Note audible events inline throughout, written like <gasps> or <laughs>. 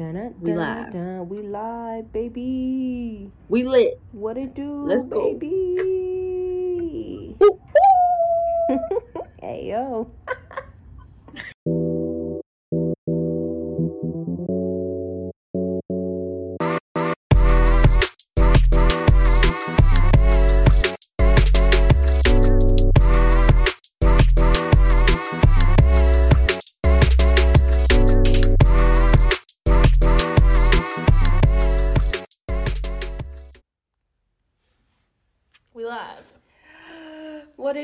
Dun, We live. we live, baby. We lit. What it do, Let's go. baby? <laughs> hey yo.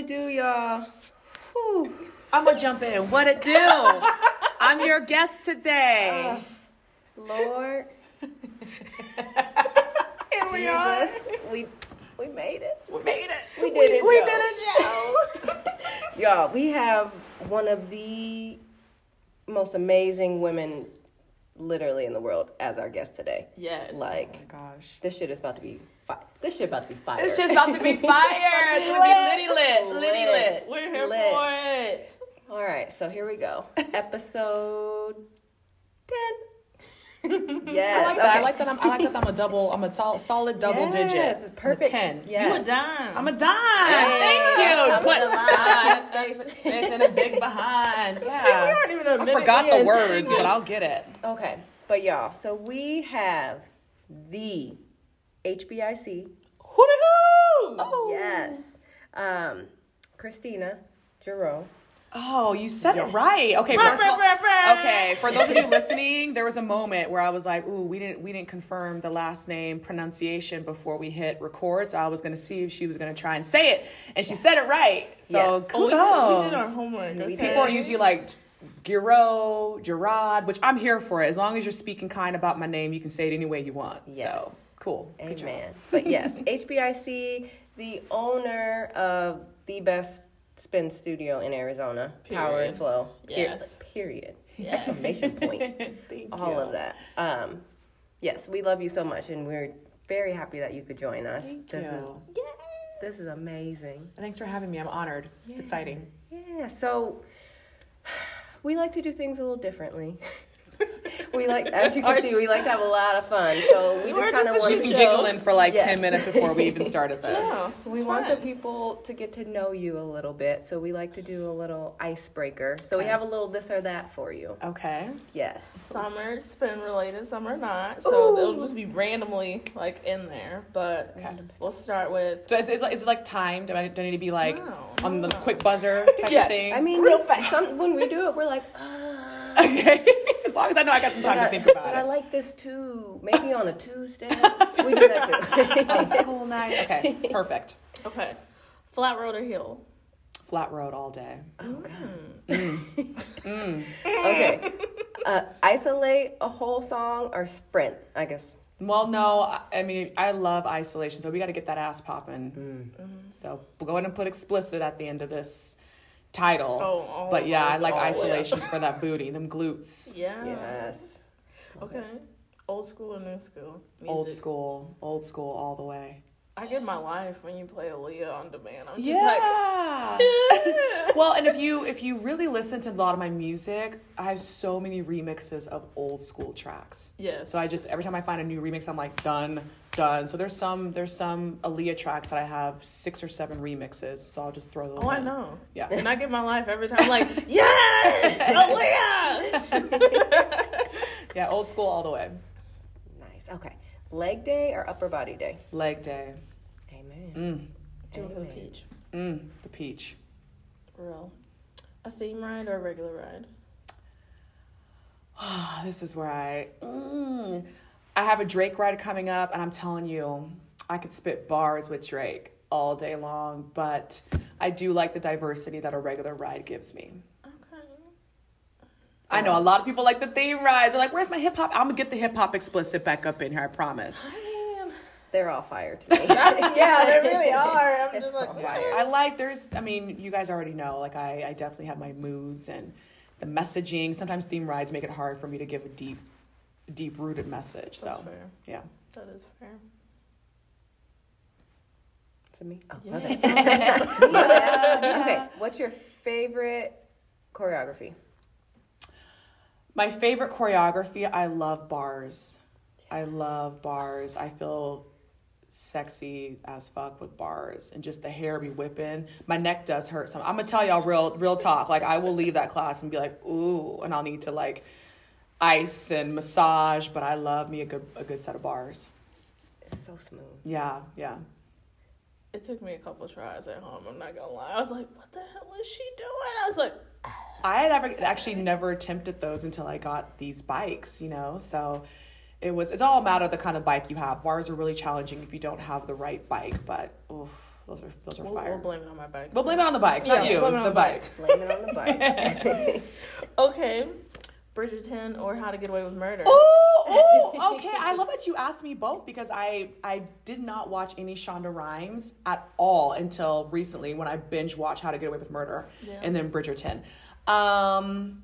Do, y'all? Whew. I'm gonna jump in. What it do? <laughs> I'm your guest today. Uh, Lord, <laughs> Here we are. we we made it. we made it. We did it. We y'all. did it, Joe. <laughs> Y'all, we have one of the most amazing women literally in the world as our guest today. yes. Like Oh my gosh. this shit is about to be fi- this shit about to be fire. It's just <laughs> about to be fire. It's gonna be litty lit. Litty lit. we're here Lit. for it. All right, so here we go. Episode 10. <laughs> Yes. I like that. I like that. I'm, I like that. I'm a double. I'm a sol- solid double Yes, digit. I'm a perfect. ten. Yes. You a dime. I'm a dime. Thank you. I'm Put a dime. Thanks, thanks, and a big behind. See, we Yeah. aren't even a I minute forgot the words, but I'll get it. <laughs> Okay, but y'all, so we have the HBIC. Hoo-dee-hoo! Oh. Yes. Um, Kristina Girod. Oh, you said Yes. it right. Okay, Right, first of all- right, right, right. okay. For those of you listening, there was a moment where I was like, "Ooh, we didn't we didn't confirm the last name pronunciation before we hit record." So I was gonna see if she was gonna try and say it, and she said it right. So Yes. Oh, we, kudos. we did our homework. Okay. People are usually like Giro, Gerard, which I'm here for. it. As long as you're speaking kind about my name, you can say it any way you want. Yes. So cool. Good job. Amen. <laughs> But yes, HBIC, the owner of the best spin studio in Arizona, Power and Flow. Yes. Period. Yes. Exclamation <laughs> point. Thank All you. of that. Um, yes, we love you so much, and we're very happy that you could join us. Thank this is you. this is amazing. Thanks for having me. I'm honored. It's exciting. Yeah. So <sighs> we like to do things a little differently. <laughs> we like, as you can see, we like to have a lot of fun. So we We're just kind just of a want You've to been Chill. giggling for like Yes. 10 minutes before we even started <laughs> this. Yeah. We It's want fun. the people to get to know you a little bit, so we like to do a little icebreaker. So we have a little this or that for you. Okay. Yes. Some are spin related, some are not. So it'll just be randomly like in there. But Okay. we'll start with So is, is, is it like timed? Do I, do I need to be like No, on the quick buzzer type Yes. of thing? I mean, Real fast. Some, when we do it, we're like, uh, okay. <laughs> as long as I know I got some but, time I, to think about but I like this too. Maybe on a Tuesday. <laughs> we do that <laughs> On too. school night. Okay. Perfect. okay. Flat road or hill? Flat road all day. Oh. Mm. Mm. okay. Uh, isolate a whole song or sprint, I guess. Well, no, I- I mean, I love isolation, so we got to get that ass popping. Mm. So we'll go ahead and put explicit at the end of this title. Oh, all but of yeah, I like all isolations for that booty, them glutes. Yeah. Yes. Okay. Old school or new school? Music. Old school, old school all the way. I give my life when you play Aaliyah on demand. I'm just like, Yeah. <laughs> well, and if you if you really listen to a lot of my music, I have so many remixes of old school tracks. yes. So I just every time I find a new remix, I'm like done, done. So there's some there's some Aaliyah tracks that I have six or seven remixes. So I'll just throw those. oh, I know. Yeah. And I give my life every time. I'm like, <laughs> yes, <laughs> Aaliyah. Yeah, old school all the way. Nice. Okay. Leg day or upper body day? Leg day. Amen. Mm, Do it the peach. mm, the peach. Real. A theme ride or a regular ride? Ah, <sighs> this is where I. Mm, I have a Drake ride coming up, and I'm telling you, I could spit bars with Drake all day long. But I do like the diversity that a regular ride gives me. Okay. I know a lot of people like the theme rides. They're like, "Where's my hip hop?" I'm gonna get the hip hop explicit back up in here. I promise. Man. They're all fire to me. <laughs> yeah, they really <laughs> are. I'm It's just like, okay. fire. I like. There's. I mean, you guys already know. Like, I, I definitely have my moods and the messaging. Sometimes theme rides make it hard for me to give a deep, deep rooted message. That's So fair. yeah. That is fair. to me. Oh, Yeah. okay. <laughs> Yeah. Okay. What's your favorite choreography? My favorite choreography, I love bars. I love bars. I feel sexy as fuck with bars and just the hair be whipping. My neck does hurt some. I'm gonna tell y'all real real talk. Like I will leave that class and be like, ooh, and I'll need to like ice and massage, but I love me a good a good set of bars. It's so smooth. Yeah, yeah. It took me a couple tries at home. I'm not gonna lie. I was like, "What the hell is she doing?" I was like, ah. I had ever, actually never attempted those until I got these bikes, you know. So it was it's all a matter of the kind of bike you have. Bars are really challenging if you don't have the right bike, but oof, those are those are we'll, fire. we'll blame it on my bike. We'll blame it on the bike, not Yeah, you. blame It's it the on the bike. Blame it on the bike. <laughs> <laughs> Okay, Bridgerton or How to Get Away with Murder. Oh, oh, <laughs> okay. I love that you asked me both because I I did not watch any Shonda Rhimes at all until recently when I binge watched How to Get Away with Murder Yeah. and then Bridgerton. Um,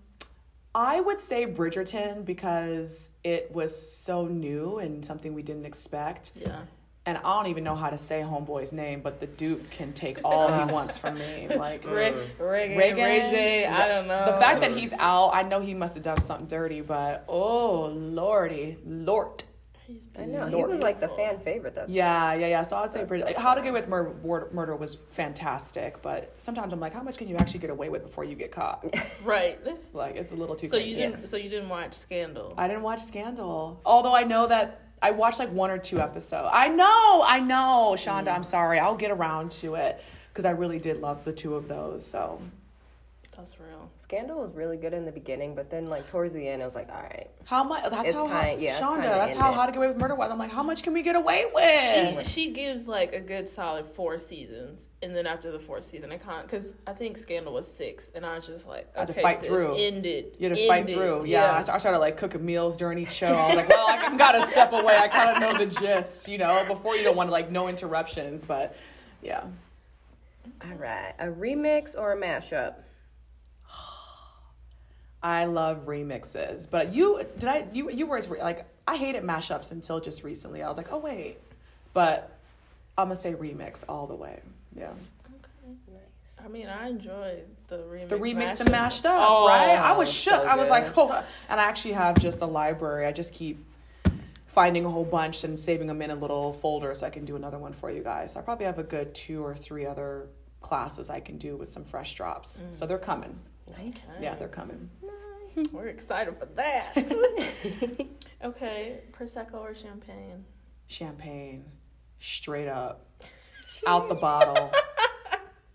I would say Bridgerton because it was so new and something we didn't expect. Yeah. And I don't even know how to say Homeboy's name, but the dude can take all he <laughs> wants from me. Like Ray, uh, Reagan, Reagan, Ray J, I don't know. the fact that he's out, I know he must have done something dirty, but oh lordy, lord. He's I know. He Lord. was like the fan favorite. That's Yeah, yeah, yeah. So I would say That's Bridget, so How to sad. Get Away with Mur- Mur- Murder was fantastic, but sometimes I'm like, how much can you actually get away with before you get caught? <laughs> right. like it's a little too So crazy. you didn't. So you didn't watch Scandal. I didn't watch Scandal, although I know that I watched like one or two episodes. I know, I know, Shonda. Mm. I'm sorry. I'll get around to it because I really did love the two of those. So That's real. Scandal was really good in the beginning, but then like towards the end, I was like, all right. how much? That's It's how. time- yeah, Shonda. time That's how it. How to Get Away with Murder was. I'm like, how much can we get away with? she gives like a good solid four seasons, and then after the fourth season, I can't because I think Scandal was six, and I was just like, I had to fight sis, through. Ended. You had to fight through. Yeah, I I started like cooking meals during each show. I was like, well, I gotta step away. I kind of know the gist, you know. Before you don't want to like no interruptions, but yeah. All right. A remix or a mashup? I love remixes, but you did I you you were like I hated mashups until just recently. I was like, oh wait, but I'm gonna say remix all the way. Yeah, Okay. Nice. I mean, I enjoy the remix. the remix, the mashed up, Oh, right? I was oh, shook. so I was like, oh, and I actually have just a library. I just keep finding a whole bunch and saving them in a little folder so I can do another one for you guys. I probably have a good two or three other classes I can do with some fresh drops. So mm. they're coming. Nice. Yeah, they're coming. <laughs> We're excited for that. <laughs> okay, prosecco or champagne? champagne. Straight up. <laughs> Out the bottle.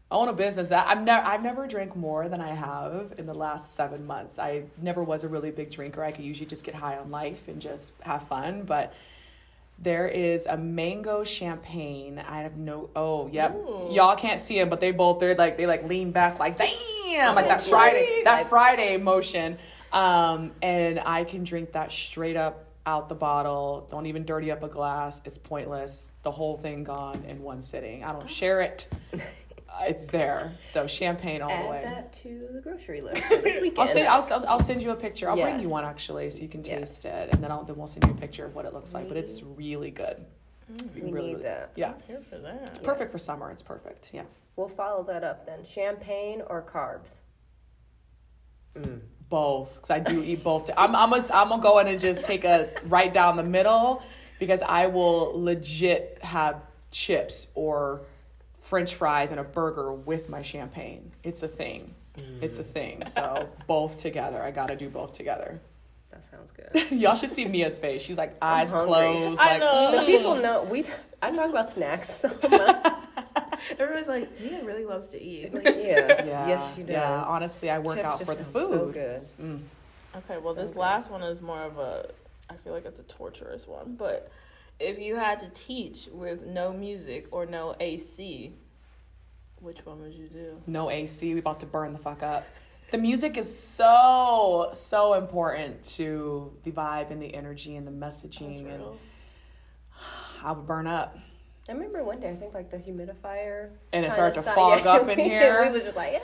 I own a business that i've never i've never drank more than i have in the last seven months. I never was a really big drinker. I could usually just get high on life and just have fun but there is a mango champagne. I have no oh yep. Ooh. y'all can't see them but they both they're like they like lean back like damn like that Oh, friday that friday motion. Um and i can drink that straight up out the bottle. Don't even dirty up a glass. It's pointless. The whole thing gone in one sitting. I don't share it <laughs> it's there so champagne all the way. Add way that to the grocery list for this <laughs> weekend. I'll send, I'll, I'll, I'll send you a picture. I'll bring you one actually, so you can Yes. taste it, and then I'll then we'll send you a picture of what it looks like. But it's really good. we really, need that. Yeah, I'm here for that. perfect for summer. It's perfect. Yeah, We'll follow that up then. Champagne or carbs? Mm, both because I do eat both. <laughs> I'm I'm gonna, I'm gonna go in and just take a right down the middle because I will legit have chips or French fries and a burger with my champagne. It's a thing. It's a thing. So <laughs> both together. I gotta do both together. That sounds good. <laughs> Y'all should see Mia's face. She's like eyes closed. I like, know. the people know we. I talk about snacks so <laughs> much. Everybody's like, Mia really loves to eat. Like, yes, Yeah, yes, she does. yeah. Honestly, I work Chips out for the food. So good. Mm. Okay, well, So this good. last one is more of a. I feel like it's a torturous one, but if you had to teach with no music or no AC, which one would you do? No AC. We about to burn the fuck up. The music is so so important to the vibe and the energy and the messaging, and. I would burn up. I remember one day I think like the humidifier And it started to stopped- fog <laughs> yeah, up in we- here. We was just like, yeah.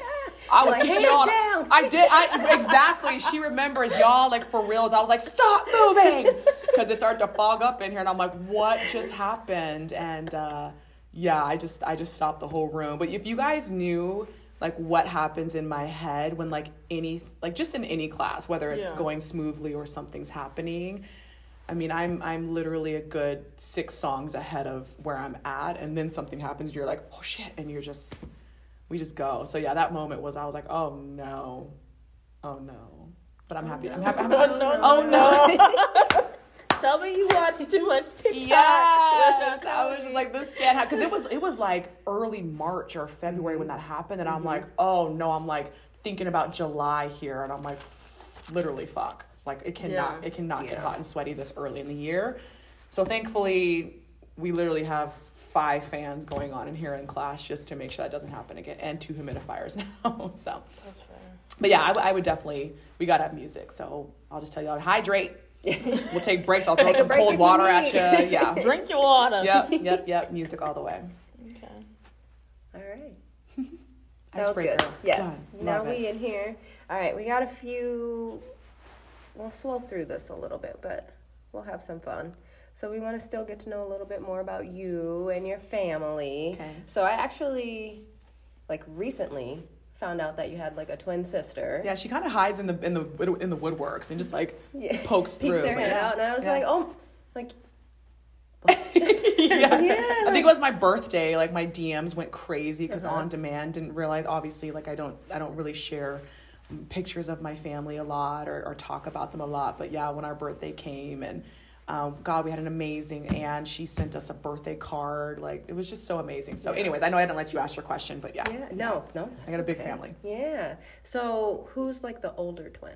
I was like, teaching hands y'all. down. I did. I exactly. She remembers y'all like for reals. I was like, stop moving, <laughs> because it started to fog up in here, and I'm like, what just happened? And uh, yeah, I just I just stopped the whole room. But if you guys knew like what happens in my head when like any like just in any class whether it's Yeah. going smoothly or something's happening i mean i'm i'm literally a good six songs ahead of where i'm at and then something happens you're like oh shit and you're just we just go. So yeah that moment was i was like oh no. Oh no. But i'm happy i'm happy I'm, <laughs> Oh, no, oh no. <laughs> Tell me you watch too much TikTok. Yes, <laughs> I was just like, this can't happen because it was it was like early March or February Mm-hmm. when that happened, and I'm like, oh no, I'm like thinking about July here, and I'm like, literally fuck, like it cannot Yeah. it cannot get hot and sweaty this early in the year. So thankfully, we literally have five fans going on in here in class just to make sure that doesn't happen again, and two humidifiers <laughs> now. so, That's fair. but yeah, I, w- I would definitely we got to have music. So I'll just tell y'all hydrate. <laughs> We'll take breaks. I'll throw Take some cold water at you. Yeah. <laughs> Drink your water. yep, yep, yep. Music all the way. Okay. All right. That was Icebreaker. good. Yes. Done. Now Love we it. in here. All right, we got a few. We'll flow through this a little bit, but we'll have some fun. So we want to still get to know a little bit more about you and your family. Okay. So I actually, like recently, found out that you had like a twin sister. Yeah, she kind of hides in the in the in the woodworks and just like Yeah. <laughs> pokes Peeks through. her head yeah. out, and I was Yeah. like, oh, like <laughs> yeah. Yeah, I think it was my birthday. Like my DMs went crazy because Uh-huh. on demand didn't realize. Obviously, like I don't I don't really share pictures of my family a lot or, or talk about them a lot. But yeah, when our birthday came and um, God, we had an amazing and she sent us a birthday card. Like it was just so amazing. So, Yeah. anyways, I know I didn't let you ask your question, but yeah, yeah, no, no. I got a big okay. family. Yeah. So who's like the older twin?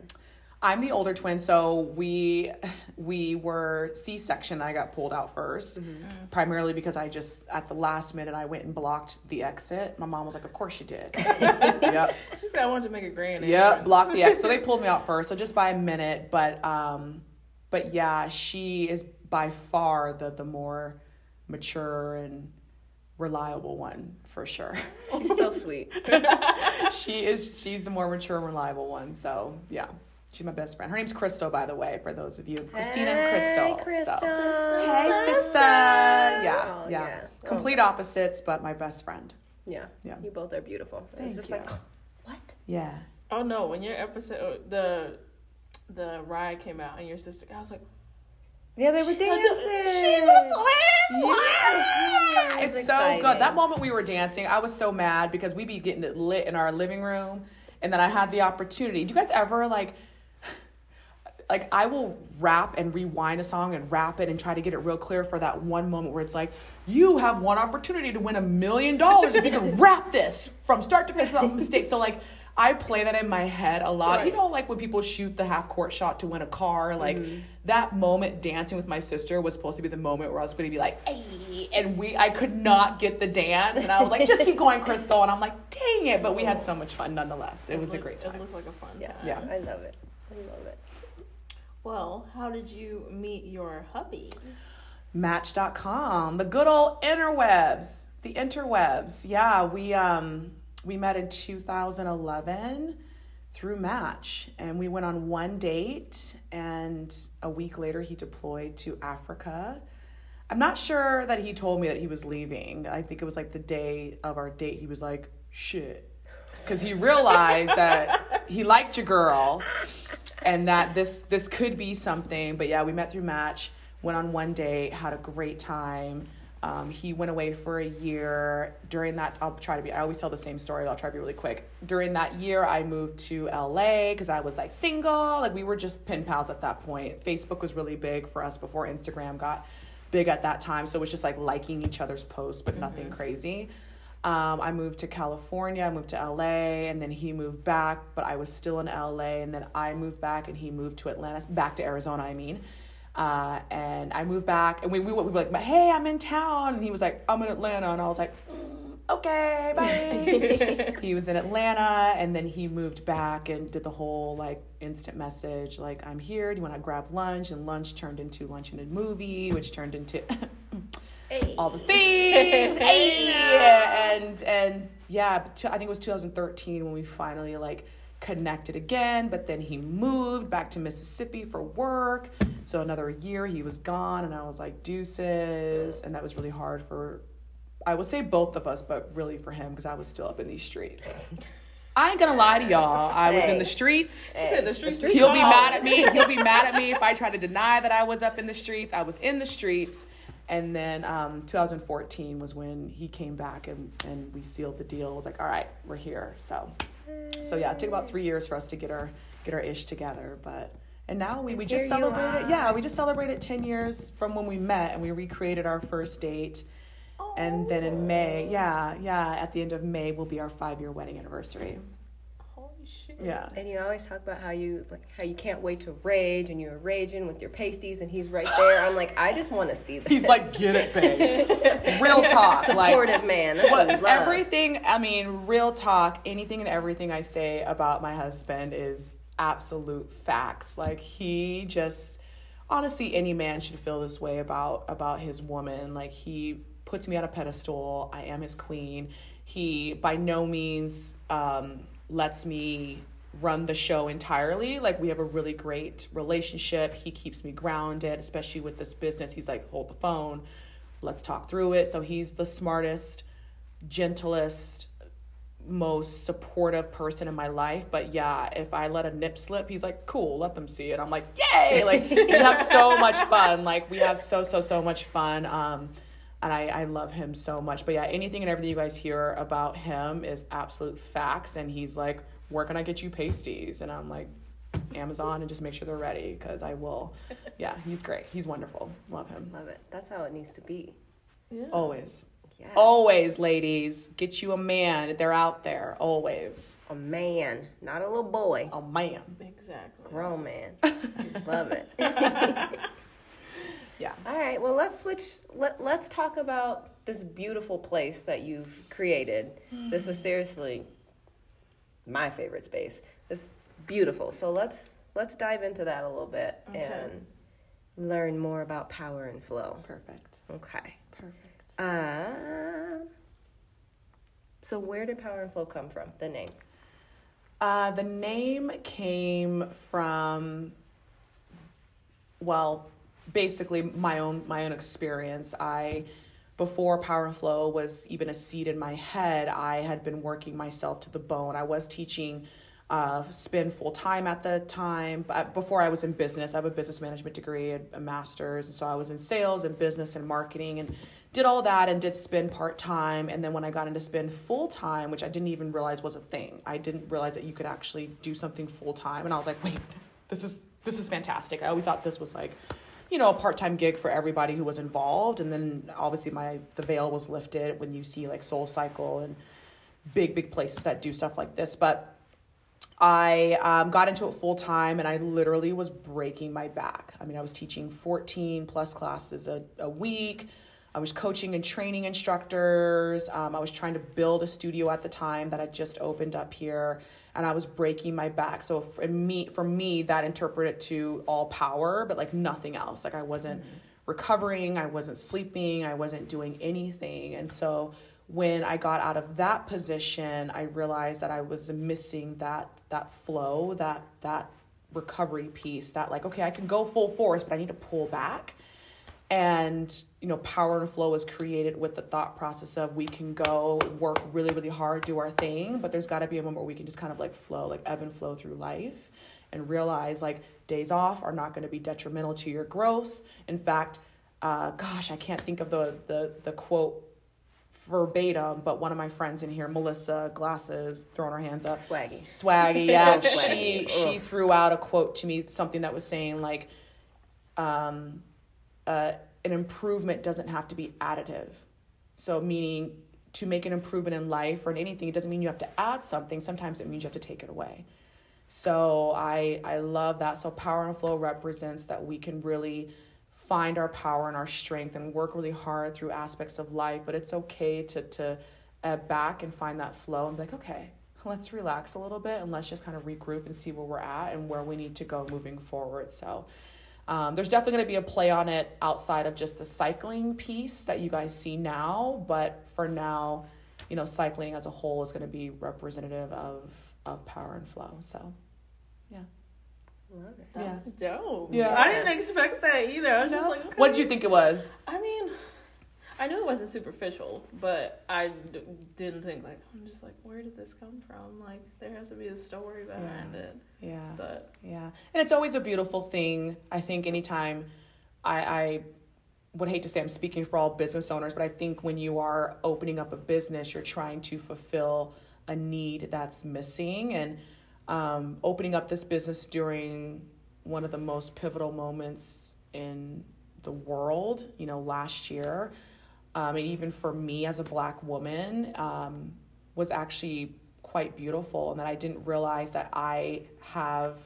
I'm the older twin, so we we were C section. I got pulled out 1st primarily because I just at the last minute I went and blocked the exit. My mom was like, "Of course you did." <laughs> yep, She said I wanted to make a grand. yep, entrance. blocked the exit. So they <laughs> pulled me out first, so just by a minute. But um, but yeah, she is by far the the more mature and reliable one for sure. She's so sweet. <laughs> she is she's the more mature and reliable one. So yeah. She's my best friend. Her name's Crystal, by the way, for those of you. Kristina and Crystal. Hey, Crystal. So- Sister, Hey, sister. sister. Yeah, Oh, yeah. yeah. Oh. Complete opposites, but my best friend. Yeah. Yeah. You both are beautiful. Thank it's just you. like, <laughs> what? Yeah. Oh no! When your episode oh, the the ride came out and your sister, I was like, Yeah, they were dancing. looks- she looks Yeah. It's was so exciting. good. That moment we were dancing, I was so mad because we'd be getting it lit in our living room, and then I had the opportunity. Do you guys ever like? Like I will rap and rewind a song and rap it and try to get it real clear for that one moment where it's like, you have one opportunity to win a million dollars if you can <laughs> rap this from start to finish without mistakes. So like I play that in my head a lot. You know, like when people shoot the half court shot to win a car, like mm-hmm. that moment dancing with my sister was supposed to be the moment where I was going to be like, hey, and we, I could not get the dance, and I was like, just keep going, Crystal, and I'm like, dang it, but we had so much fun nonetheless. It was a looked- great It time. looked like a fun Yeah. time. Yeah. I love it. I love it. Well, how did you meet your hubby? Match.com, the good old interwebs, the interwebs. Yeah, we um we met in 2011 through Match, and we went on one date, and a week later he deployed to Africa. I'm not sure that he told me that he was leaving. I think it was like the day of our date. He was like, "Shit," because he realized that he liked your girl, and that this this could be something. But yeah, we met through Match, went on one date, had a great time. Um, he went away for a year. During that, I'll try to be. I always tell the same story. But I'll try to be really quick. During that year, I moved to LA because I was like single. Like we were just pen pals at that point. Facebook was really big for us before Instagram got big at that time. So it was just like liking each other's posts, but nothing crazy. Um, I moved to California, I moved to LA, and then he moved back, but I was still in LA, and then I moved back, and he moved to Atlanta, back to Arizona, I mean. Uh, and I moved back, and we, we, we were like, hey, I'm in town. And he was like, I'm in Atlanta. And I was like, "Mm, okay, bye. <laughs> he was in Atlanta, and then he moved back and did the whole like instant message, like, I'm here. Do you want to grab lunch? And lunch turned into lunch and a movie, which turned into <laughs> Hey. all the <laughs> things. hey, yeah, and and yeah, I think it was 2013 when we finally like connected again. But then he moved back to Mississippi for work, so another year he was gone, and I was like deuces, and that was really hard for. I would say both of us, but really for him because I was still up in these streets. I ain't gonna lie to y'all. I was in the streets. He said the streets. He'll be mad at me. He'll be mad at me if I try to deny that I was up in the streets. I was in the streets. And then um, 2014 was when he came back and, and we sealed the deal. It was like, all right, we're here. So, so yeah, it took about three years for us to get our get our ish together. But and now we, we just celebrated. Yeah, we just celebrated 10 years from when we met and we recreated our first date. And then in May, yeah, yeah, at the end of May will be our five year wedding anniversary. Holy shit. Yeah. And you always talk about how you like how you can't wait to rage, and you were raging with your pasties, and he's right there. I'm like, I just want to see this. He's like, get it, babe. <laughs> Real talk. Like, supportive man. That's what we what, everything, I mean, real talk, anything and everything I say about my husband is absolute facts. Like, he just, honestly, any man should feel this way about, about his woman. Like, he puts me on a pedestal. I am his queen. He, by no means, um, lets me run the show entirely. Like we have a really great relationship. He keeps me grounded, especially with this business. He's like, hold the phone, let's talk through it. So he's the smartest, gentlest, most supportive person in my life. But yeah, if I let a nip slip, he's like, cool, let them see it. I'm like, yay! Like we have so much fun. Like we have so so so much fun. Um, and I, I love him so much. But yeah, anything and everything you guys hear about him is absolute facts. And he's like, where can I get you pasties? And I'm like, Amazon and just make sure they're ready because I will. <laughs> Yeah, he's great. He's wonderful. Love him. Love it. That's how it needs to be. Yeah. Always. Yeah. Always, ladies. Get you a man. They're out there. Always. A man, not a little boy. A man. Exactly. Grown man. <laughs> Love it. <laughs> Yeah. All right. Well, let's switch. Let, let's talk about this beautiful place that you've created. This is seriously my favorite space. This beautiful. So let's let's dive into that a little bit Okay. and learn more about power and flow. Perfect. Okay. Perfect. Um. So where did power and flow come from? The name. Uh, the name came from, well, basically my own my own experience. I before Power Flow was even a seed in my head, I had been working myself to the bone. I was teaching uh, spin full time at the time. But before I was in business, I have a business management degree, a a master's, and so I was in sales and business and marketing, and did all that and did spin part time. And then when I got into spin full time, which I didn't even realize was a thing, I didn't realize that you could actually do something full time, and I was like, wait, this is this is fantastic. I always thought this was like you know a part-time gig for everybody who was involved. And then obviously my the veil was lifted when you see like SoulCycle and big big places that do stuff like this. But i um, got into it full time and i literally was breaking my back. I mean i was teaching 14 plus classes a, a week i was coaching and training instructors. Um, i was trying to build a studio at the time that had just opened up here and i was breaking my back. So for me for me that interpreted to all power but like nothing else. Like i wasn't recovering i wasn't sleeping i wasn't doing anything. And so when i got out of that position i realized that i was missing that that flow that that recovery piece that like okay i can go full force but i need to pull back and you know power and flow is created with the thought process of we can go work really really hard do our thing but there's got to be a moment where we can just kind of like flow like ebb and flow through life and realize like days off are not going to be detrimental to your growth. In fact uh, gosh i can't think of the the, the quote verbatim but one of my friends in here melissa glasses throwing her hands up. Swaggy. swaggy <laughs> yeah. She she threw out a quote to me something that was saying like um uh, an improvement doesn't have to be additive. So, meaning to make an improvement in life or in anything, it doesn't mean you have to add something. Sometimes it means you have to take it away. So, I I love that. So, power and flow represents that we can really find our power and our strength and work really hard through aspects of life. But it's okay to to ebb back and find that flow and be like, okay, let's relax a little bit and let's just kind of regroup and see where we're at and where we need to go moving forward. So. Um, there's definitely going to be a play on it outside of just the cycling piece that you guys see now, but for now, you know, cycling as a whole is going to be representative of of power and flow. So, yeah. Love it. That's dope. Yeah. I didn't expect that either. I was just like, okay. What did you think it was? I mean, I knew it wasn't superficial, but I d- didn't think like I'm just like where did this come from? Like there has to be a story behind Yeah. it. Yeah. But Yeah, and it's always a beautiful thing. I think anytime I, I would hate to say I'm speaking for all business owners, but I think when you are opening up a business, you're trying to fulfill a need that's missing. And um, opening up this business during one of the most pivotal moments in the world, you know, last year, um, and even for me as a black woman, um, was actually quite beautiful, and that I didn't realize that I have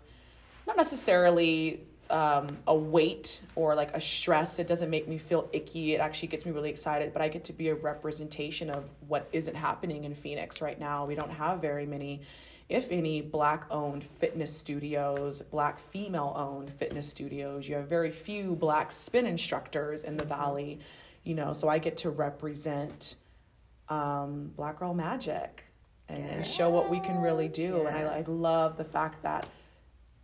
not necessarily um, a weight or like a stress. It doesn't make me feel icky. It actually gets me really excited. But I get to be a representation of what isn't happening in Phoenix right now. We don't have very many, if any, black owned fitness studios, black female owned fitness studios. You have very few black spin instructors in the valley, you know. So I get to represent um, Black Girl Magic and, and show what we can really do. And I, I love the fact that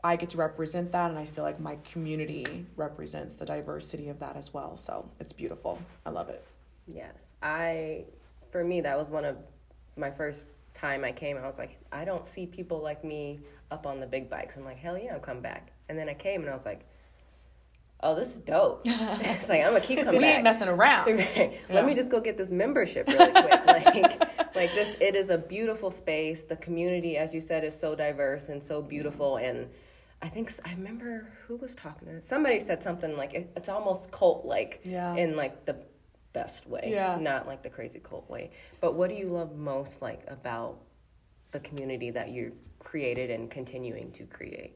I get to represent that, and I feel like my community represents the diversity of that as well. So it's beautiful. I love it. Yes. I, for me, that was one of my first time I came. I was like, I don't see people like me up on the big bikes. I'm like, hell yeah, I'll come back. And then I came and I was like, oh, this is dope. <laughs> it's like, I'm to keep coming we back. ain't messing around. <laughs> Right. Yeah. Let me just go get this membership really quick. <laughs> like, like this, it is a beautiful space. The community, as you said, is so diverse and so beautiful. And I think I remember who was talking to this. Somebody said something like it, it's almost cult like Yeah. in like the best way, Yeah. not like the crazy cult way. But what do you love most like about the community that you created and continuing to create?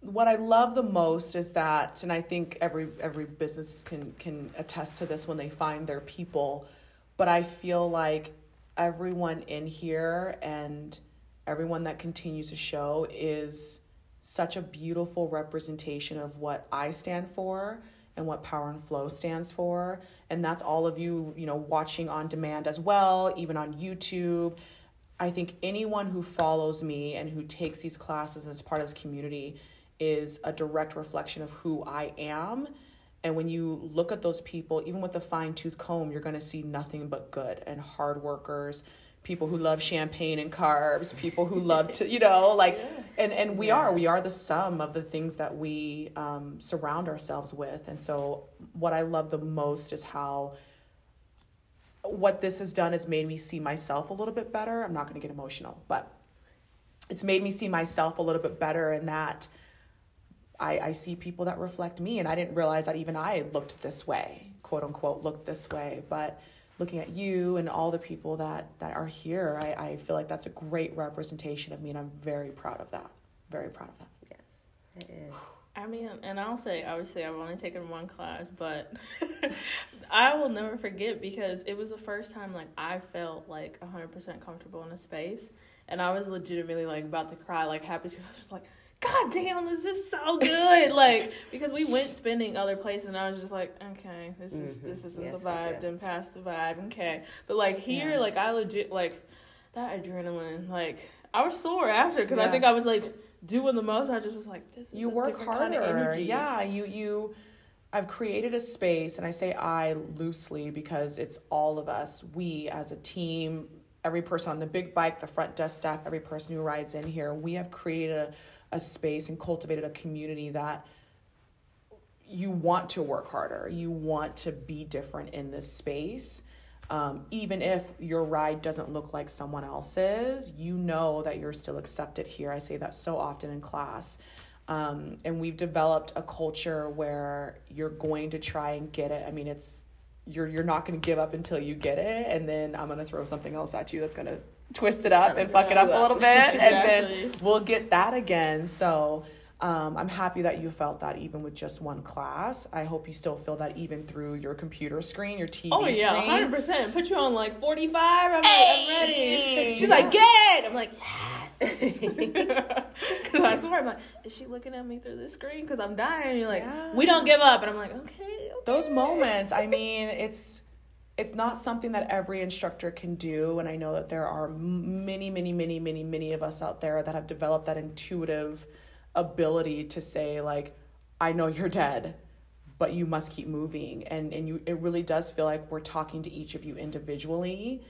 What I love the most is that, and I think every every business can can attest to this when they find their people, but I feel like everyone in here and everyone that continues to show is such a beautiful representation of what I stand for and what Power and Flow stands for. And that's all of you, you know, watching on demand as well, even on YouTube. I think anyone who follows me and who takes these classes as part of this community is a direct reflection of who I am. And when you look at those people, even with the fine tooth comb, you're going to see nothing but good and hard workers, people who love champagne and carbs, people who love to, you know, <laughs> like, and, and we are, we are the sum of the things that we um, surround ourselves with. And so, what I love the most is how what this has done is made me see myself a little bit better. I'm not going to get emotional, but it's made me see myself a little bit better in that I, I see people that reflect me. And I didn't realize that even I looked this way, quote unquote, looked this way. But looking at you and all the people that, that are here, I, I feel like that's a great representation of me. And I'm very proud of that. Very proud of that. Yes, it is. I mean, and I'll say, obviously, I've only taken one class, but <laughs> I will never forget because it was the first time like I felt like 100% comfortable in a space, and I was legitimately like about to cry, like happy to. <laughs> I was just like, God damn, this is so good! <laughs> like because we went spending other places, and I was just like, okay, this is Mhm. this isn't Yes, the vibe. Didn't pass the vibe. Okay, but like here, Yeah. like I legit like that adrenaline. Like I was sore after because I think I was like doing the most. But I just was like, this is you a work harder kind of energy. yeah you you i've created a space and i say i loosely because it's all of us we as a team every person on the big bike the front desk staff every person who rides in here we have created a, a space and cultivated a community that you want to work harder you want to be different in this space um, even if your ride doesn't look like someone else's, you know that you're still accepted here. I say that so often in class. Um, and we've developed a culture where you're going to try and get it. I mean, it's you're you're not going to give up until you get it, and then I'm going to throw something else at you that's going to twist it up and fuck it up a little bit, and then we'll get that again. So um, I'm happy that you felt that even with just one class. I hope you still feel that even through your computer screen, your TV Oh yeah, screen. hundred percent. Put you on like forty five. I'm Hey! like, I'm ready. She's like, get it. I'm like, yes. Because <laughs> I swear, I'm like, is she looking at me through this screen? Because I'm dying. And you're like, Yeah. we don't give up. And I'm like, okay. okay. those moments i mean it's it's not something that every instructor can do and i know that there are many many many many many of us out there that have developed that intuitive ability to say like i know you're dead but you must keep moving. And and you it really does feel like we're talking to each of you individually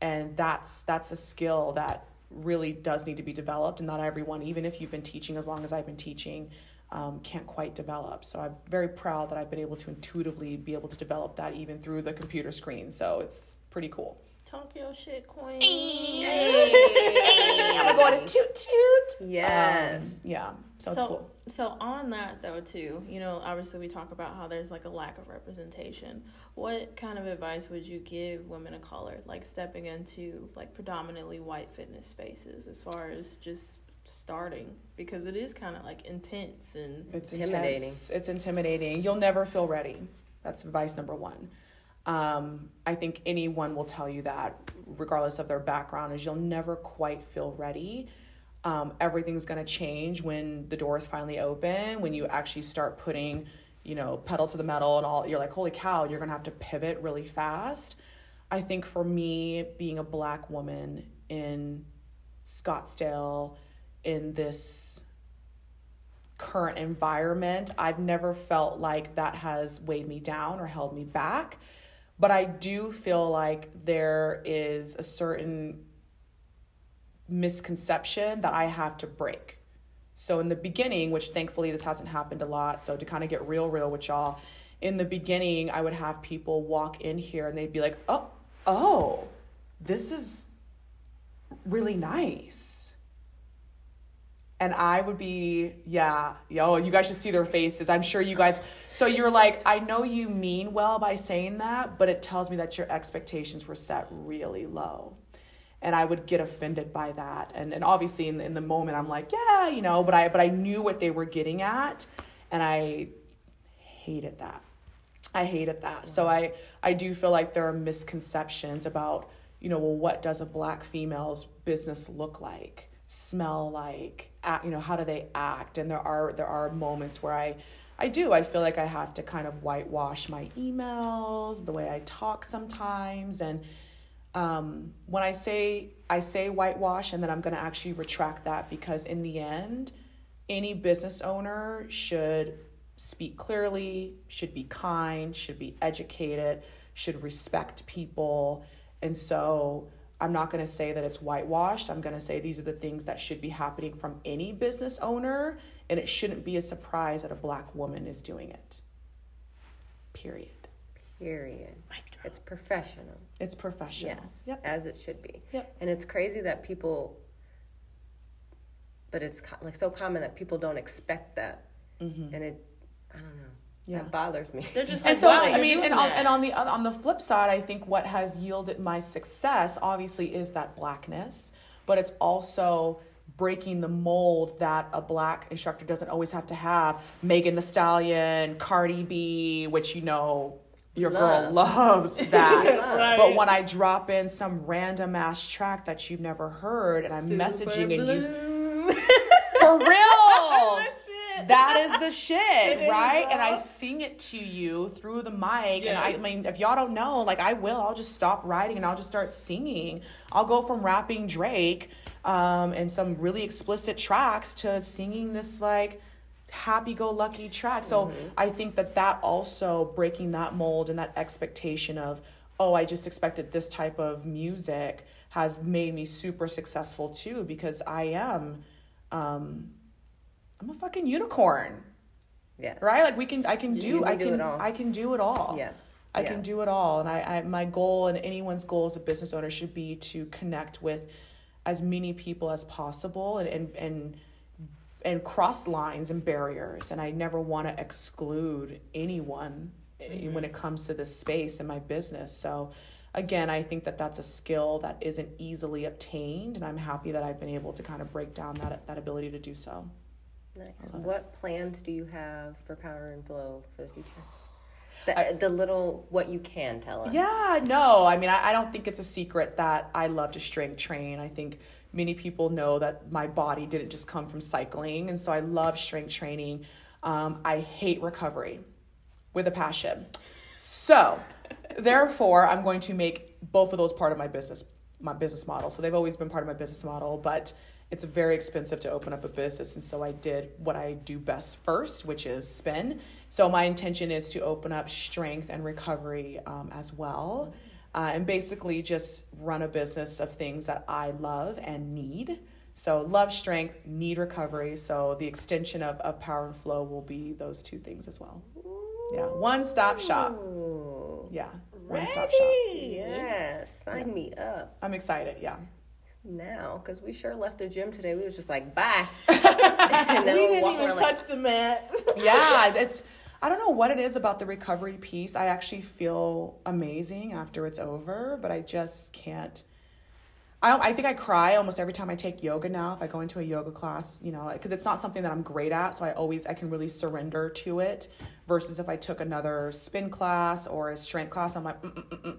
and that's that's a skill that really does need to be developed and not everyone even if you've been teaching as long as i've been teaching um, can't quite develop. So i'm very proud that i've been able to intuitively be able to develop that even through the computer screen. So it's pretty cool. Talk your shit, queen. i'm going to toot toot. Yes. Um, yeah. So, it's cool. so on that though too, you know, obviously we talk about how there's like a lack of representation. What kind of advice would you give women of color, like stepping into like predominantly white fitness spaces, as far as just starting? Because it is kind of like intense and It's Intimidating. intense. It's intimidating. You'll never feel ready. That's advice number one. Um, I think anyone will tell you that, regardless of their background, is you'll never quite feel ready. Um, everything's gonna change when the doors finally open. When you actually start putting, you know, pedal to the metal and all. You're like, holy cow! You're gonna have to pivot really fast. I think for me, being a black woman in Scottsdale, in this current environment, I've never felt like that has weighed me down or held me back. But I do feel like there is a certain misconception that I have to break. So in the beginning, which thankfully this hasn't happened a lot, so to kind of get real, real with y'all, in the beginning, I would have people walk in here and they'd be like, oh, oh, this is really nice. And I would be, yeah, yo, you guys should see their faces. I'm sure you guys. So you're like, I know you mean well by saying that, but it tells me that your expectations were set really low. And I would get offended by that. And and obviously in the, in the moment I'm like, yeah, you know, but I but I knew what they were getting at, and I hated that. I hated that. So I I do feel like there are misconceptions about, you know, well, what does a black female's business look like, smell like, act, you know, how do they act? And there are there are moments where I I do. I feel like I have to kind of whitewash my emails, the way I talk sometimes and um, when I say I say whitewash and then I'm going to actually retract that because in the end any business owner should speak clearly, should be kind, should be educated, should respect people. And so I'm not going to say that it's whitewashed. I'm going to say these are the things that should be happening from any business owner, and it shouldn't be a surprise that a black woman is doing it. Period. Period. It's professional. It's professional. Yes. Yep. As it should be. Yep. And it's crazy that people, but it's like so common that people don't expect that, Mm-hmm. and it, I don't know. Yeah. That bothers me. they're just <laughs> like, and so wow, I you're mean, doing and on, that. and on the uh, on the flip side, I think what has yielded my success obviously is that blackness, but it's also breaking the mold that a black instructor doesn't always have to have. Megan Thee Stallion, Cardi B, which you know your girl loves <laughs> that. Right. But when I drop in some random ass track that you've never heard, and I'm Super messaging and you <laughs> for real. Shit. That is the <laughs> shit, It right? is, and I sing it to you through the mic. And I, I mean, if y'all don't know, like I will, I'll just stop writing and I'll just start singing. I'll go from rapping Drake um, and some really explicit tracks to singing this like happy-go-lucky track. So I think that that also breaking that mold and that expectation of oh, I just expected this type of music has made me super successful too because I am. Um, I'm a fucking unicorn, Yes. right? Like we can, I can do, can I do can, it all. I can do it all. Yes. I yes. can do it all, and I, I, my goal and anyone's goal as a business owner should be to connect with as many people as possible, and and and, and cross lines and barriers. And I never want to exclude anyone eh, when it comes to this space in my business. So. Again, I think that that's a skill that isn't easily obtained, and I'm happy that I've been able to kind of break down that that ability to do so. Nice. it. What plans do you have for Power and Flow for the future? <sighs> The, I- the little what you can tell us. Yeah, no. I mean, I, I don't think it's a secret that I love to strength train. I think many people know that my body didn't just come from cycling, and so I love strength training. Um, I hate recovery with a passion. So, <laughs> therefore, I'm going to make both of those part of my business, my business model. So they've always been part of my business model, but it's very expensive to open up a business. And so I did what I do best first, which is spin. So my intention is to open up strength and recovery um, as well. Uh, and basically just run a business of things that I love and need. So love strength, need recovery. So the extension of, of power and flow will be those two things as well. Yeah. One stop shop. Yeah. One stop shop. Yes, sign me up I'm excited. Yeah. Now because we sure left the gym today. We was just like bye, we <laughs> <laughs> and then we're didn't walking even around like, touch the mat. <laughs> yeah, it's I don't know what it is about the recovery piece. I actually feel amazing after it's over, but I just can't. I, I think I cry almost every time I take yoga now. If I go into a yoga class, you know, because it's not something that I'm great at, so I always I can really surrender to it. Versus if I took another spin class or a strength class, I'm like, mm, mm, mm, mm.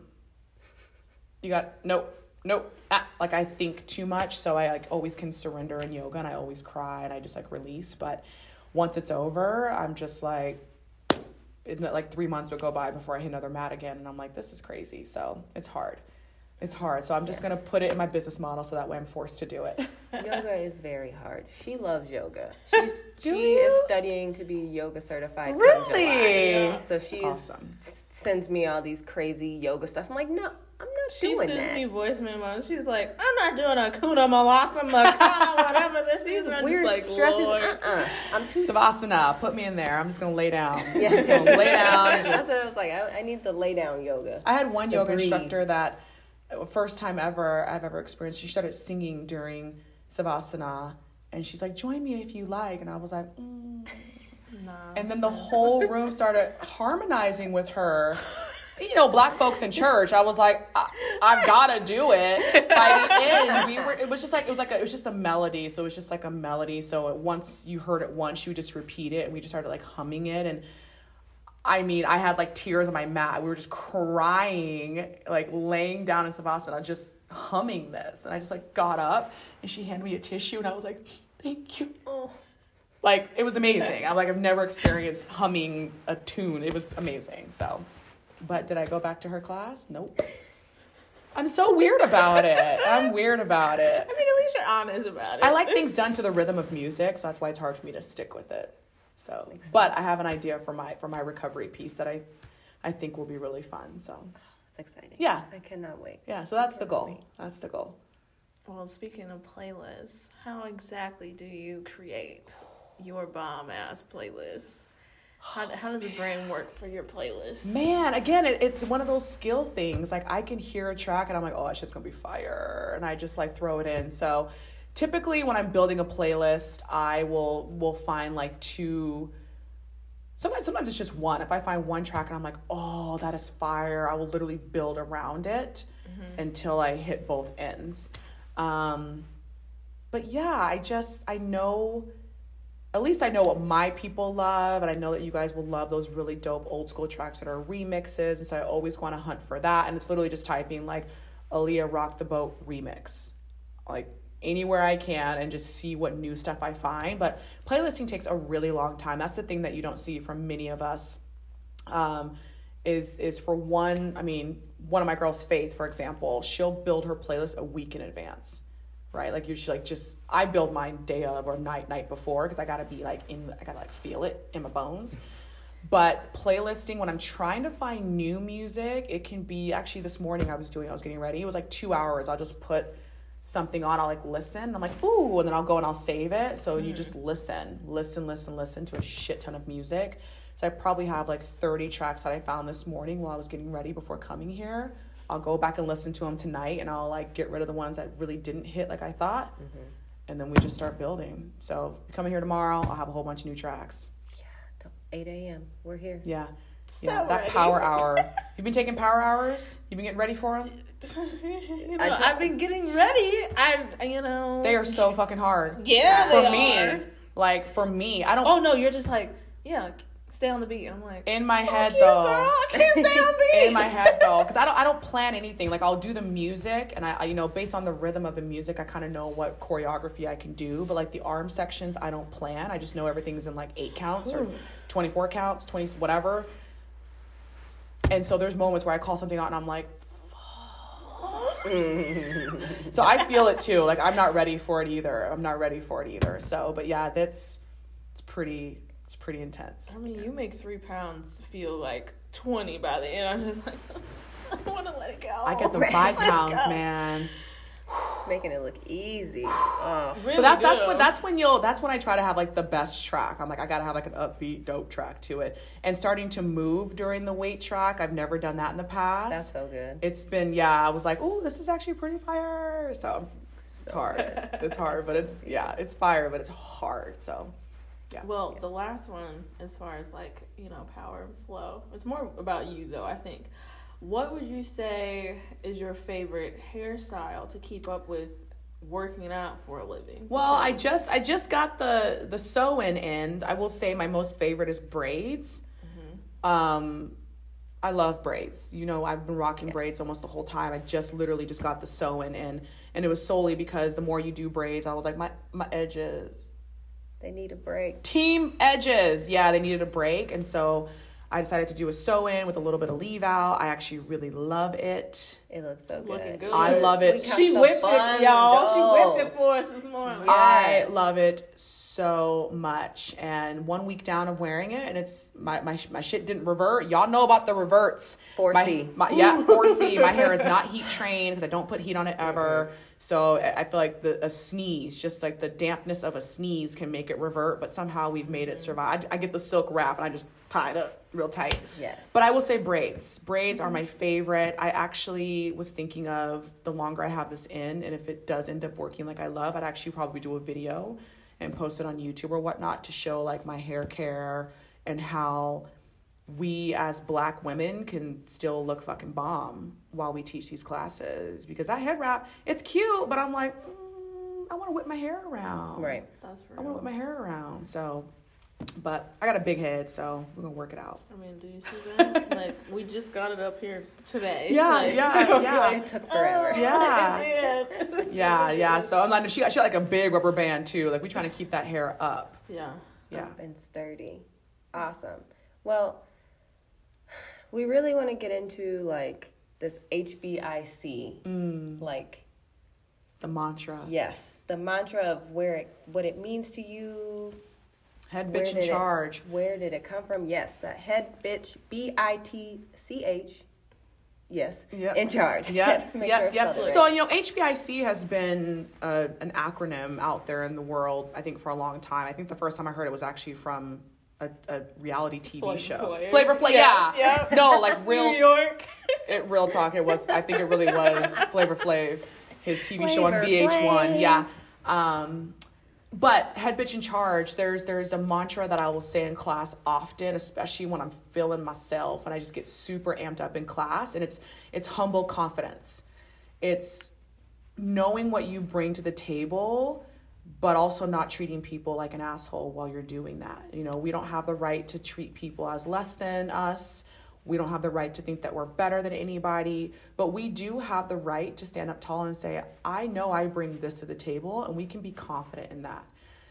you got nope, nope. Ah, like I think too much, so I like always can surrender in yoga, and I always cry and I just like release. But once it's over, I'm just like, the, like three months would go by before I hit another mat again, and I'm like, this is crazy. So it's hard. It's hard. So I'm just gonna put it in my business model so that way I'm forced to do it. <laughs> yoga is very hard. She loves yoga. She's <laughs> she you? is studying to be yoga certified. Yeah. So she's Awesome. s- sends me all these crazy yoga stuff. I'm like, no, She doing sends that. me voice memos. She's like, I'm not doing a Kuna Malasa Makana, whatever this is. And I'm Weird just like, stretches. Lord. Uh-uh. I'm too. Savasana, put me in there. I'm just gonna lay down. Yeah. <laughs> I'm just gonna lay down. and That's what I was like. I, I need the lay down yoga. I had one The yoga breathe. instructor that uh, first time ever I've ever experienced. She started singing during Savasana, and she's like, "Join me if you like," and I was like. Mm. Nah, And then the whole <laughs> room started harmonizing with her. You know, black folks in church. I was like, I, I've got to do it. By the end, we were. It was just like it was like a, it was just a melody. So it was just like a melody. So it, once you heard it once, you would just repeat it, and we just started like humming it. And I mean, I had like tears on my mat. We were just crying, like laying down in savasana, just humming this. And I just like got up, and she handed me a tissue, and I was like, thank you. Oh, Like it was amazing. I'm like I've never experienced humming a tune. It was amazing. So, but did I go back to her class? Nope. I'm so weird about it. I'm weird about it. I mean, at least you're honest about it. I like things done to the rhythm of music, so that's why it's hard for me to stick with it. So, but I have an idea for my for my recovery piece that I I think will be really fun. So, oh, it's exciting. Yeah. I cannot wait. yeah, so that's the goal. That's the goal. Well, speaking of playlists, how exactly do you create your bomb ass playlist? How, how does the brain work for your playlist? Man, again, it, it's one of those skill things. Like I can hear a track and I'm like, oh, that shit's gonna be fire, and I just like throw it in. So typically, when I'm building a playlist, I will will find like two. Sometimes, sometimes it's just one. If I find one track and I'm like, oh, that is fire, I will literally build around it until I hit both ends. Um, but yeah, I just I know at least I know what my people love, and I know that you guys will love those really dope old school tracks that are remixes. And so I always want to hunt for that. And it's literally just typing like Aaliyah Rock the Boat remix, like anywhere I can, and just see what new stuff I find. But playlisting takes a really long time. That's the thing that you don't see from many of us. Um, is is for one. I mean, one of my girls, Faith, for example, she'll build her playlist a week in advance right? Like you should like just I build mine day of or night night before because I gotta be like in I gotta like feel it in my bones. But playlisting when I'm trying to find new music, it can be actually this morning I was doing I was getting ready. It was like two hours. I'll just put something on, I'll like listen. I'm like, ooh, and then I'll go and I'll save it. So you just hmm. listen, listen, listen, listen to a shit ton of music. So I probably have like 30 tracks that I found this morning while I was getting ready before coming here. I'll go back and listen to them tonight and I'll like get rid of the ones that really didn't hit like I thought. Mm-hmm. And then we just start building. So coming here tomorrow, I'll have a whole bunch of new tracks. Till 8 a.m. We're here. Yeah. So Yeah, that ready. power hour. <laughs> You've been taking power hours? You've been getting ready for them? <laughs> you know, I I just- have been getting ready. I, you know, They are so fucking hard. yeah, For they me, are. like for me, I don't Oh no, you're just like, yeah, stay on the beat. I'm like, in my head you, though. girl, I can't stay on beat. <laughs> in my head though <laughs> because i don't i don't plan anything like i'll do the music and i I- you know based on the rhythm of the music i kind of know what choreography i can do but like the arm sections i don't plan i just know everything's in like eight counts or hmm. 24 counts 20 whatever and so there's moments where i call something out and i'm like so I feel it too. Like I'm not ready for it either. I'm not ready for it either. So, but yeah, that's it's pretty it's pretty intense. I mean, you make three pounds feel like twenty by the end. I'm just like, <laughs> I want to let it go. I get the Right. <laughs> five my pounds, man. Making it look easy. <sighs> Oh. Really But that's that's when that's when you'll that's when I try to have like the best track. I'm like I gotta have like an upbeat, dope track to it. And starting to move during the weight track, I've never done that in the past. That's so good. it's been yeah. I was like, oh, this is actually pretty fire. So it's hard. it's hard, but it's yeah, it's fire, but it's hard. So yeah. Well, the last one, as far as like, you know, power and flow, it's more about you though, I think. What would you say is your favorite hairstyle to keep up with working out for a living? Well, I just I just got the the sew in end. I will say my most favorite is braids. Um, I love braids. You know, I've been rocking Yes. braids almost the whole time. I just literally just got the sew in and and it was solely because the more you do braids, I was like my my edges. They need a break. Team edges. Yeah, they needed a break and so I decided to do a sew in with a little bit of leave out. I actually really love it. It looks so good. Looking good. I love it. She some whipped it, y'all. She whipped it dolls. for us this morning. Yeah. I love it so much. And one week down of wearing it, and it's my my, my shit didn't revert. Y'all know about the reverts. 4C. My, my, yeah, 4C. my hair is not heat trained because I don't put heat on it ever. Mm-hmm. So I feel like the a sneeze, just like the dampness of a sneeze, can make it revert. But somehow we've made it survive. I, I get the silk wrap and I just tie it up real tight. Yes. But I will say braids. Braids are mm-hmm. my favorite. I actually was thinking of the longer I have this in, and if it does end up working like I love, I'd actually probably do a video and post it on YouTube or whatnot to show like my hair care and how we as black women can still look fucking bomb while we teach these classes because that head wrap it's cute but i'm like mm, i want to whip my hair around Right. That's for i want to whip my hair around so but i got a big head so we're gonna work it out I mean, do you see that? <laughs> like, we just got it up here today. Yeah, Like, yeah, <laughs> yeah. like, It took forever. "Oh, <laughs> Yeah. Yeah, yeah. So I'm like, she got, she got like a big rubber band too. Like we trying to keep that hair up. Yeah. Yeah. Up and sturdy. Awesome. Well, we really want to get into like this HBIC. Mm, Like, the mantra. yes, the mantra of where it, what it means to you. Head bitch in did it- charge. Where did it come from? Yes, that head bitch, B I T C H. Yes, Yep. in charge. Yep, <laughs> yep, yep. So you know, HBIC has been uh, an acronym out there in the world. I think for a long time. I think the first time I heard it was actually from a, a reality TV Flavor show. Flav. Flavor Flav. Yeah. Yeah. No, like <laughs> real New York. it, real talk. It was. I think it really was <laughs> Flavor Flav, his TV show on VH1. Flav. Yeah. Um, but head bitch in charge. There's there's a mantra that I will say in class often, especially when I'm feeling myself and I just get super amped up in class. And it's it's humble confidence. It's knowing what you bring to the table but also not treating people like an asshole while you're doing that. You know, we don't have the right to treat people as less than us. We don't have the right to think that we're better than anybody, but we do have the right to stand up tall and say, I know I bring this to the table, and we can be confident in that.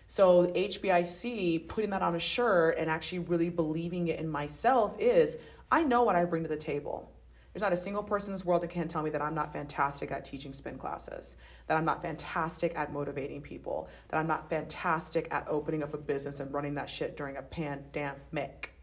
So, HBIC, putting that on a shirt and actually really believing it in myself is I know what I bring to the table. There's not a single person in this world that can tell me that I'm not fantastic at teaching spin classes, that I'm not fantastic at motivating people, that I'm not fantastic at opening up a business and running that shit during a pandemic,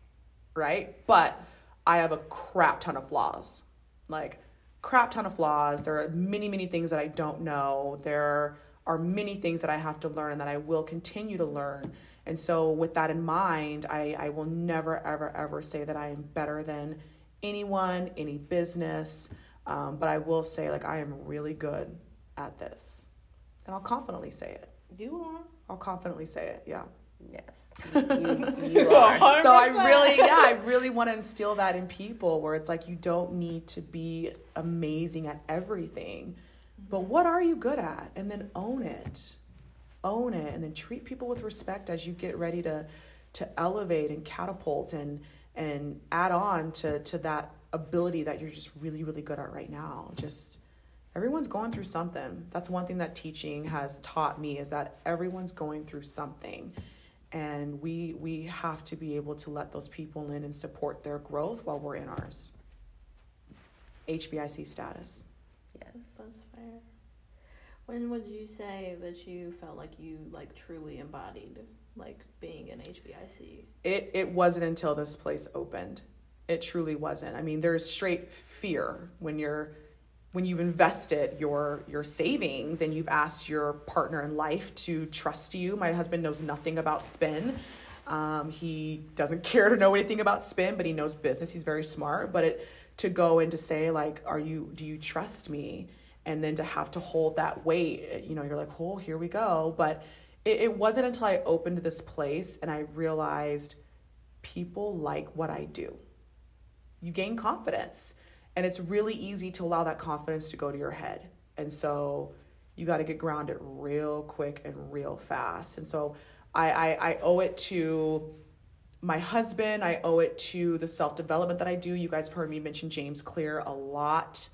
right? But I have a crap ton of flaws. Like, crap ton of flaws. There are many, many things that I don't know. There are many things that I have to learn and that I will continue to learn. And so, with that in mind, I, I will never, ever, ever say that I am better than anyone, any business. Um, but I will say, like, I am really good at this. And I'll confidently say it. You are. I'll confidently say it. Yeah. yes, you, you, <laughs> you are. So I really, yeah, I really want to instill that in people where it's like you don't need to be amazing at everything, but what are you good at? And then own it. Own it and then treat people with respect as you get ready to to elevate and catapult and and add on to to that ability that you're just really really good at right now. Just everyone's going through something. That's one thing that teaching has taught me is that everyone's going through something and we we have to be able to let those people in and support their growth while we're in ours. HBIC status. Yes. That's fair. When would you say that you felt like you like truly embodied like being an HBIC? It it wasn't until this place opened. It truly wasn't. I mean, there's straight fear when you're when you've invested your your savings and you've asked your partner in life to trust you. My husband knows nothing about spin. Um, he doesn't <laughs> care to know anything about spin, but he knows business. He's very smart. But it, to go and to say like, "Are you? Do you trust me?" And then to have to hold that weight, you know, you're like, "Oh, here we go." But it, it wasn't until I opened this place and I realized people like what I do. You gain confidence, and it's really easy to allow that confidence to go to your head. And so you got to get grounded real quick and real fast. And so I, I, I owe it to my husband. I owe it to the self development that I do. You guys have heard me mention James Clear a lot.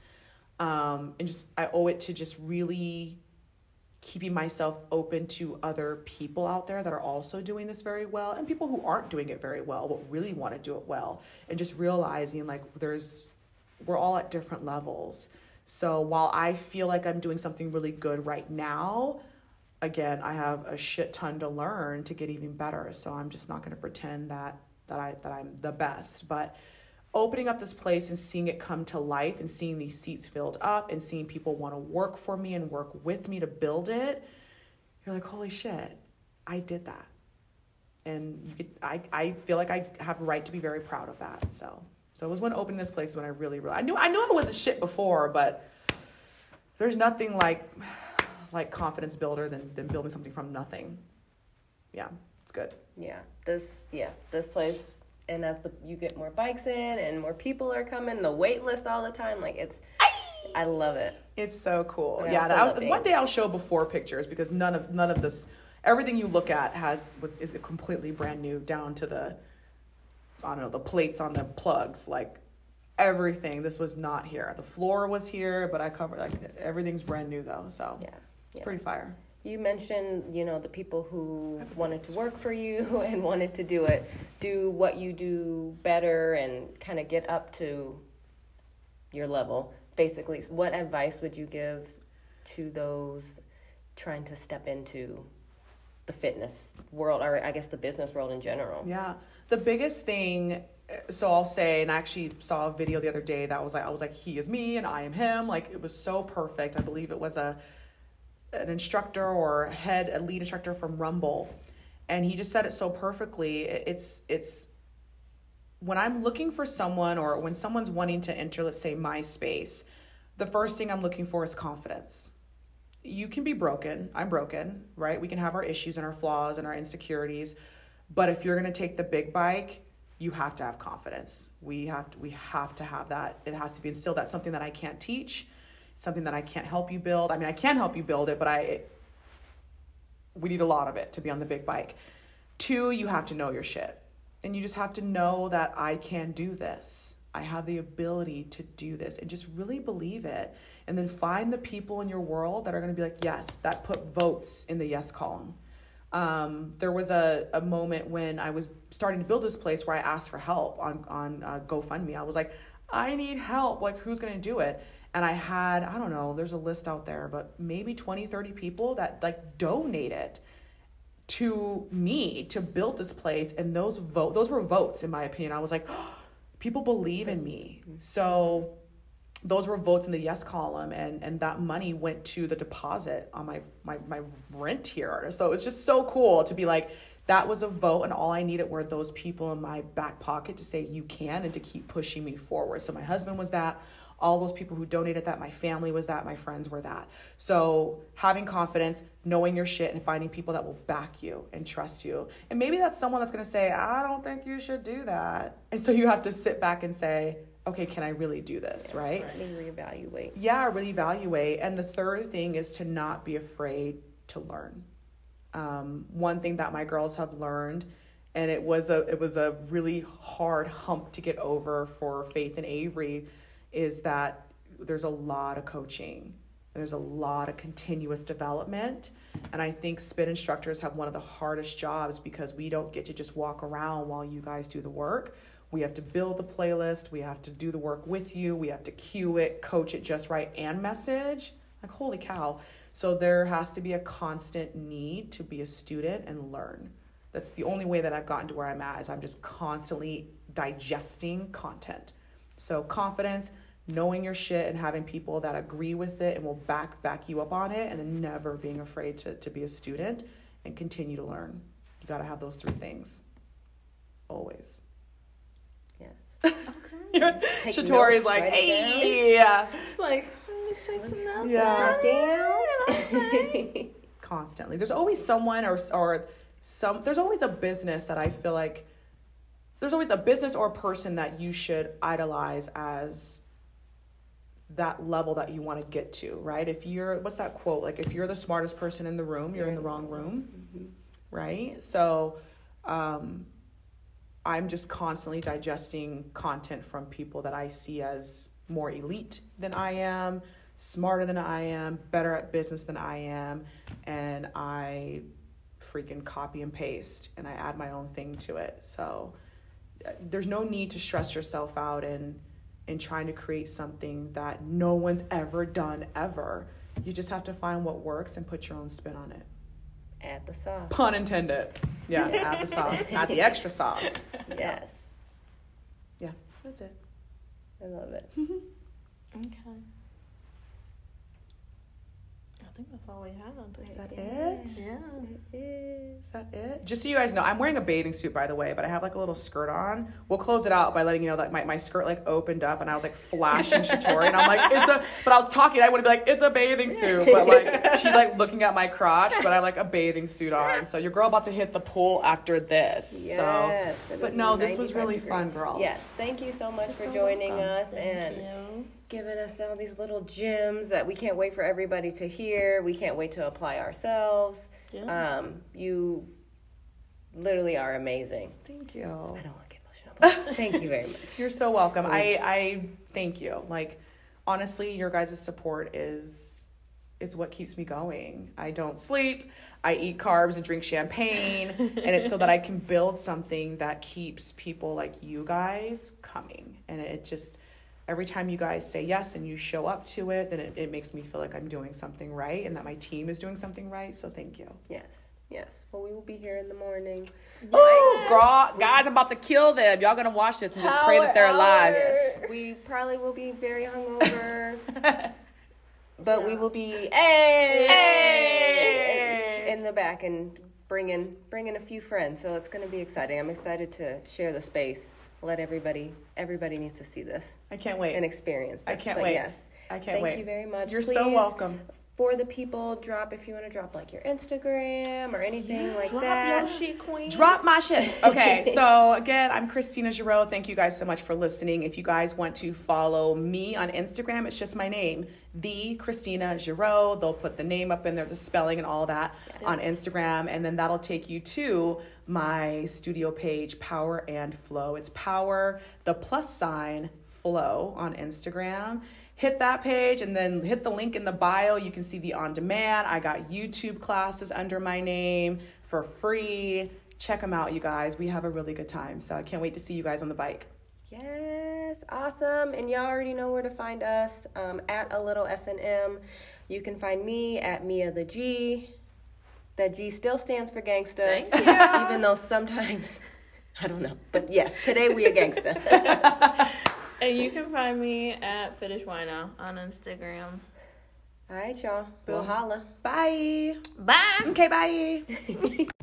Um, and just, I owe it to just really keeping myself open to other people out there that are also doing this very well and people who aren't doing it very well but really want to do it well and just realizing like there's we're all at different levels. So while i feel like i'm doing something really good right now again i have a shit ton to learn to get even better. So i'm just not going to pretend that that i that i'm the best. But opening up this place and seeing it come to life and seeing these seats filled up and seeing people want to work for me and work with me to build it you're like holy shit i did that. And you could i, I feel like i have a right to be very proud of that so. So it was when opening this place when i really, really i knew i knew i was a shit before but there's nothing like like confidence builder than, than building something from nothing. Yeah it's good. Yeah. This yeah, this place and as the you get more bikes in and more people are coming, the wait list all the time, like it's I love it. It's so cool. I yeah, love one day I'll show before pictures because none of none of this everything you look at has was is completely brand new down to the I don't know, the plates on the plugs, like everything. This was not here. The floor was here, but I covered like everything's brand new though, so Yeah. it's Yeah. pretty fire. You mentioned, you know, the people who wanted to work for you <laughs> and wanted to do it, do what you do better and kind of get up to your level. Basically, what advice would you give to those trying to step into the fitness world or I guess the business world in general? Yeah. The biggest thing eh, so I'll say and I actually saw a video the other day that was like I was like he is me and I am him like it was so perfect. I believe it was a an instructor or head a lead instructor from Rumble and he just said it so perfectly. It's it's when I'm looking for someone or when someone's wanting to enter let's say my space, the first thing I'm looking for is confidence you can be broken. I'm broken, right? We can have our issues and our flaws and our insecurities. But if you're going to take the big bike, you have to have confidence. We have to, we have to have that. It has to be instilled. That's something that I can't teach, something that I can't help you build. I mean, I can help you build it, but I it, we need a lot of it to be on the big bike. Two, you have to know your shit. And you just have to know that I can do this. I have the ability to do this and just really believe it. And then find the people in your world that are going to be like, yes, that put votes in the yes column. Um, there was a, a moment when I was starting to build this place where I asked for help on, on uh, GoFundMe. I was like, I need help. Like, who's going to do it? And I had, I don't know, there's a list out there, but maybe 20, 30 people that like donated to me to build this place. And those vote those were votes in my opinion. I was like <gasps> people believe in me. Mm-hmm. So those were votes in the yes column and and that money went to the deposit on my my, my rent here. So it's just so cool to be like that was a vote and all i needed were those people in my back pocket to say you can and to keep pushing me forward. So my husband was that all those people who donated that my family was that my friends were that. So having confidence knowing your shit and finding people that will back you and trust you. And maybe that's someone that's going to say i don't think you should do that. And so you have to sit back and say okay can i really do this? Right? Let me reevaluate. yeah really evaluate and the third thing is to not be afraid to learn. Um, one thing that my girls have learned and it was a it was a really hard hump to get over for faith and avery is that there's a lot of coaching there's a lot of continuous development and i think spin instructors have one of the hardest jobs because we don't get to just walk around while you guys do the work We have to build the playlist. We have to do the work with you. We have to cue it, coach it just right, and message. Like, holy cow. So there has to be a constant need to be a student and learn. That's the only way that I've gotten to where I'm at is I'm just constantly digesting content. So confidence, knowing your shit and having people that agree with it and will back back you up on it and then never being afraid to, to be a student and continue to learn. You gotta have those three things. Always. Yes. <laughs> Okay. Take Shatori's like, write it hey, yeah. It's like, oh, let me take some notes. Yeah. down. <laughs> constantly. There's always someone or or some there's always a business that I feel like there's always a business or a person that you should idolize as that level that you want to get to, right? If you're what's that quote? Like if you're the smartest person in the room, you're in the wrong room, right? So um I'm just constantly digesting content from people that I see as more elite than I am, smarter than I am, better at business than I am, and I freaking copy and paste and I add my own thing to it. So there's no need to stress yourself out and in trying to create something that no one's ever done ever. You just have to find what works and put your own spin on it. Add the sauce. Pun intended. Yeah, add the sauce, add the extra sauce. <laughs> Yes. Yeah, that's it. I love it. <laughs> Okay. I think that's all we had. Is that it? Yeah. Is. That it? Just so you guys know, I'm wearing a bathing suit by the way, but I have like a little skirt on. We'll close it out by letting you know that my, my skirt like opened up and I was like flashing <laughs> Shatori and I'm like, it's a but I was talking, I would be like, it's a bathing suit. But like <laughs> she's like looking at my crotch, but I have like a bathing suit on. So your girl about to hit the pool after this. Yes. so but no, this was really fun, girls. Yes. Thank you so much You're for so joining welcome. us Thank and you. Giving us all these little gems that we can't wait for everybody to hear. We can't wait to apply ourselves. Yeah. Um, you literally are amazing. Thank you. I don't want to get emotional. But <laughs> thank you very much. You're so welcome. I I thank you. Like honestly, your guys' support is is what keeps me going. I don't sleep. I eat carbs and drink champagne, and it's so that I can build something that keeps people like you guys coming. And it just every time you guys say yes and you show up to it, then it, it makes me feel like I'm doing something right and that my team is doing something right. So thank you. Yes. Yes. Well, we will be here in the morning. Oh, girl, guys, I'm about to kill them. Y'all gonna watch this and just pray that they're alive. We probably will be very hungover, <laughs> but we will be hey, Hey! in the back and bringing bringing a few friends. So it's going to be exciting. I'm excited to share the space. Let everybody everybody needs to see this I can't wait. and experience. This. I can't But wait. Yes. I can't Thank wait. you very much. You're Please, so welcome. For the people, drop if you want to drop like your Instagram or anything like that. your shit, queen. Drop my shit. <laughs> Okay, so again, I'm Kristina Girod. Thank you guys so much for listening. If you guys want to follow me on Instagram, it's just my name, the Kristina Girod. They'll put the name up in there, the spelling and all that on Instagram, and then that'll take you to my studio page, Power and Flow. It's Power, the plus sign Flow on Instagram. Hit that page and then hit the link in the bio. You can see the on demand. I got YouTube classes under my name for free. Check them out, you guys. We have a really good time. So I can't wait to see you guys on the bike. Yes, awesome. And y'all already know where to find us um, at a little S and M. You can find me at Mia the G. That G still stands for gangsta. Thank you. <laughs> Even though sometimes <laughs> I don't know, but yes, today we a gangsta. <laughs> And you can find me at Finish Wino on Instagram. All right, y'all. We'll holla. Bye. Bye. Okay, bye. <laughs>